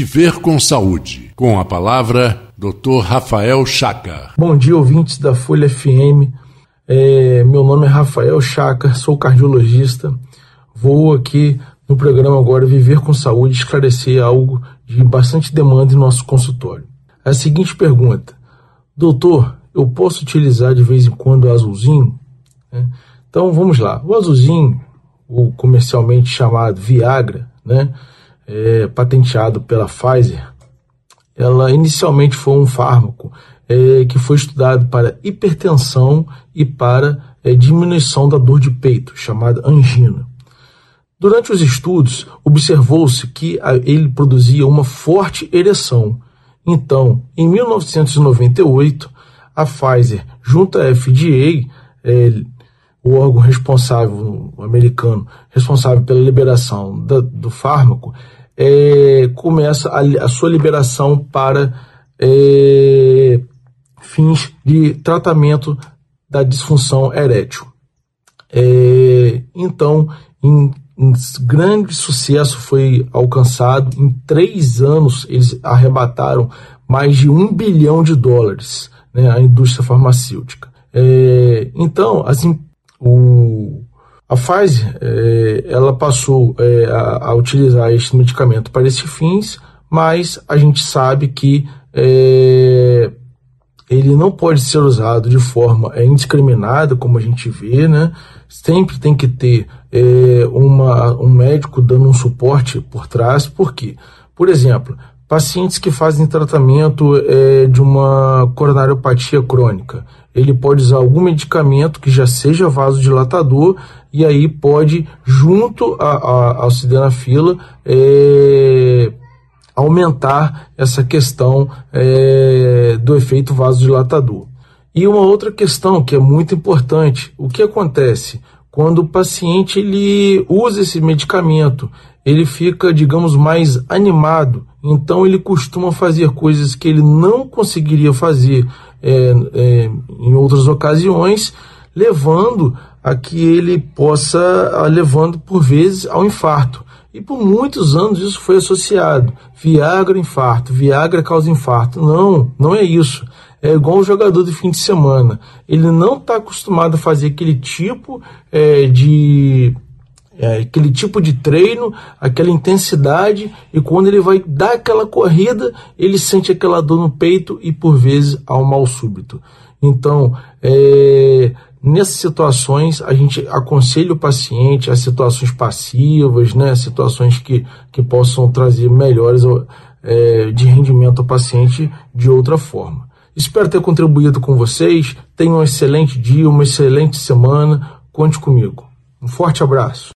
Viver com Saúde. Com a palavra, Dr. Rafael Chaca. Bom dia, ouvintes da Folha FM. É, meu nome é Rafael Chaca, sou cardiologista. Vou aqui no programa agora Viver com Saúde esclarecer algo de bastante demanda em nosso consultório. A seguinte pergunta: Doutor, eu posso utilizar de vez em quando o azulzinho? É, então vamos lá. O azulzinho, o comercialmente chamado Viagra, né? É, patenteado pela Pfizer, ela inicialmente foi um fármaco é, que foi estudado para hipertensão e para é, diminuição da dor de peito, chamada angina. Durante os estudos, observou-se que ele produzia uma forte ereção. Então, em 1998, a Pfizer, junto à FDA, é, o órgão responsável, americano, responsável pela liberação da, do fármaco, é, começa a, a, sua liberação para é, fins de tratamento da disfunção erétil. É, então, em, em, grande sucesso foi alcançado. Em três anos, eles arrebataram mais de um bilhão de dólares né, à indústria farmacêutica. É, então, assim, o, a Pfizer é, ela passou é, a, a, utilizar este medicamento para esses fins, mas a gente sabe que é, ele não pode ser usado de forma indiscriminada, como a gente vê, né? Sempre tem que ter uma, um médico dando um suporte por trás, por quê? Por exemplo, pacientes que fazem tratamento é, de uma coronariopatia crônica, ele pode usar algum medicamento que já seja vasodilatador e aí pode, junto a, ao sildenafila, é, aumentar essa questão é, do efeito vasodilatador. E uma outra questão que é muito importante, o que acontece quando o paciente ele usa esse medicamento? Ele fica, digamos, mais animado, então ele costuma fazer coisas que ele não conseguiria fazer é, é, em outras ocasiões, levando a que ele possa, levando por vezes ao infarto. E por muitos anos isso foi associado. Viagra, infarto. Viagra causa infarto. Não, não é isso. É igual um jogador de fim de semana. Ele não está acostumado a fazer aquele tipo é, de é, aquele tipo de treino, aquela intensidade, e quando ele vai dar aquela corrida, ele sente aquela dor no peito e por vezes há um mal súbito. Então, é, nessas situações, a gente aconselha o paciente a situações passivas, né, situações que, que possam trazer melhores é, de rendimento ao paciente de outra forma. Espero ter contribuído com vocês. Tenham um excelente dia, uma excelente semana. Conte comigo. Um forte abraço.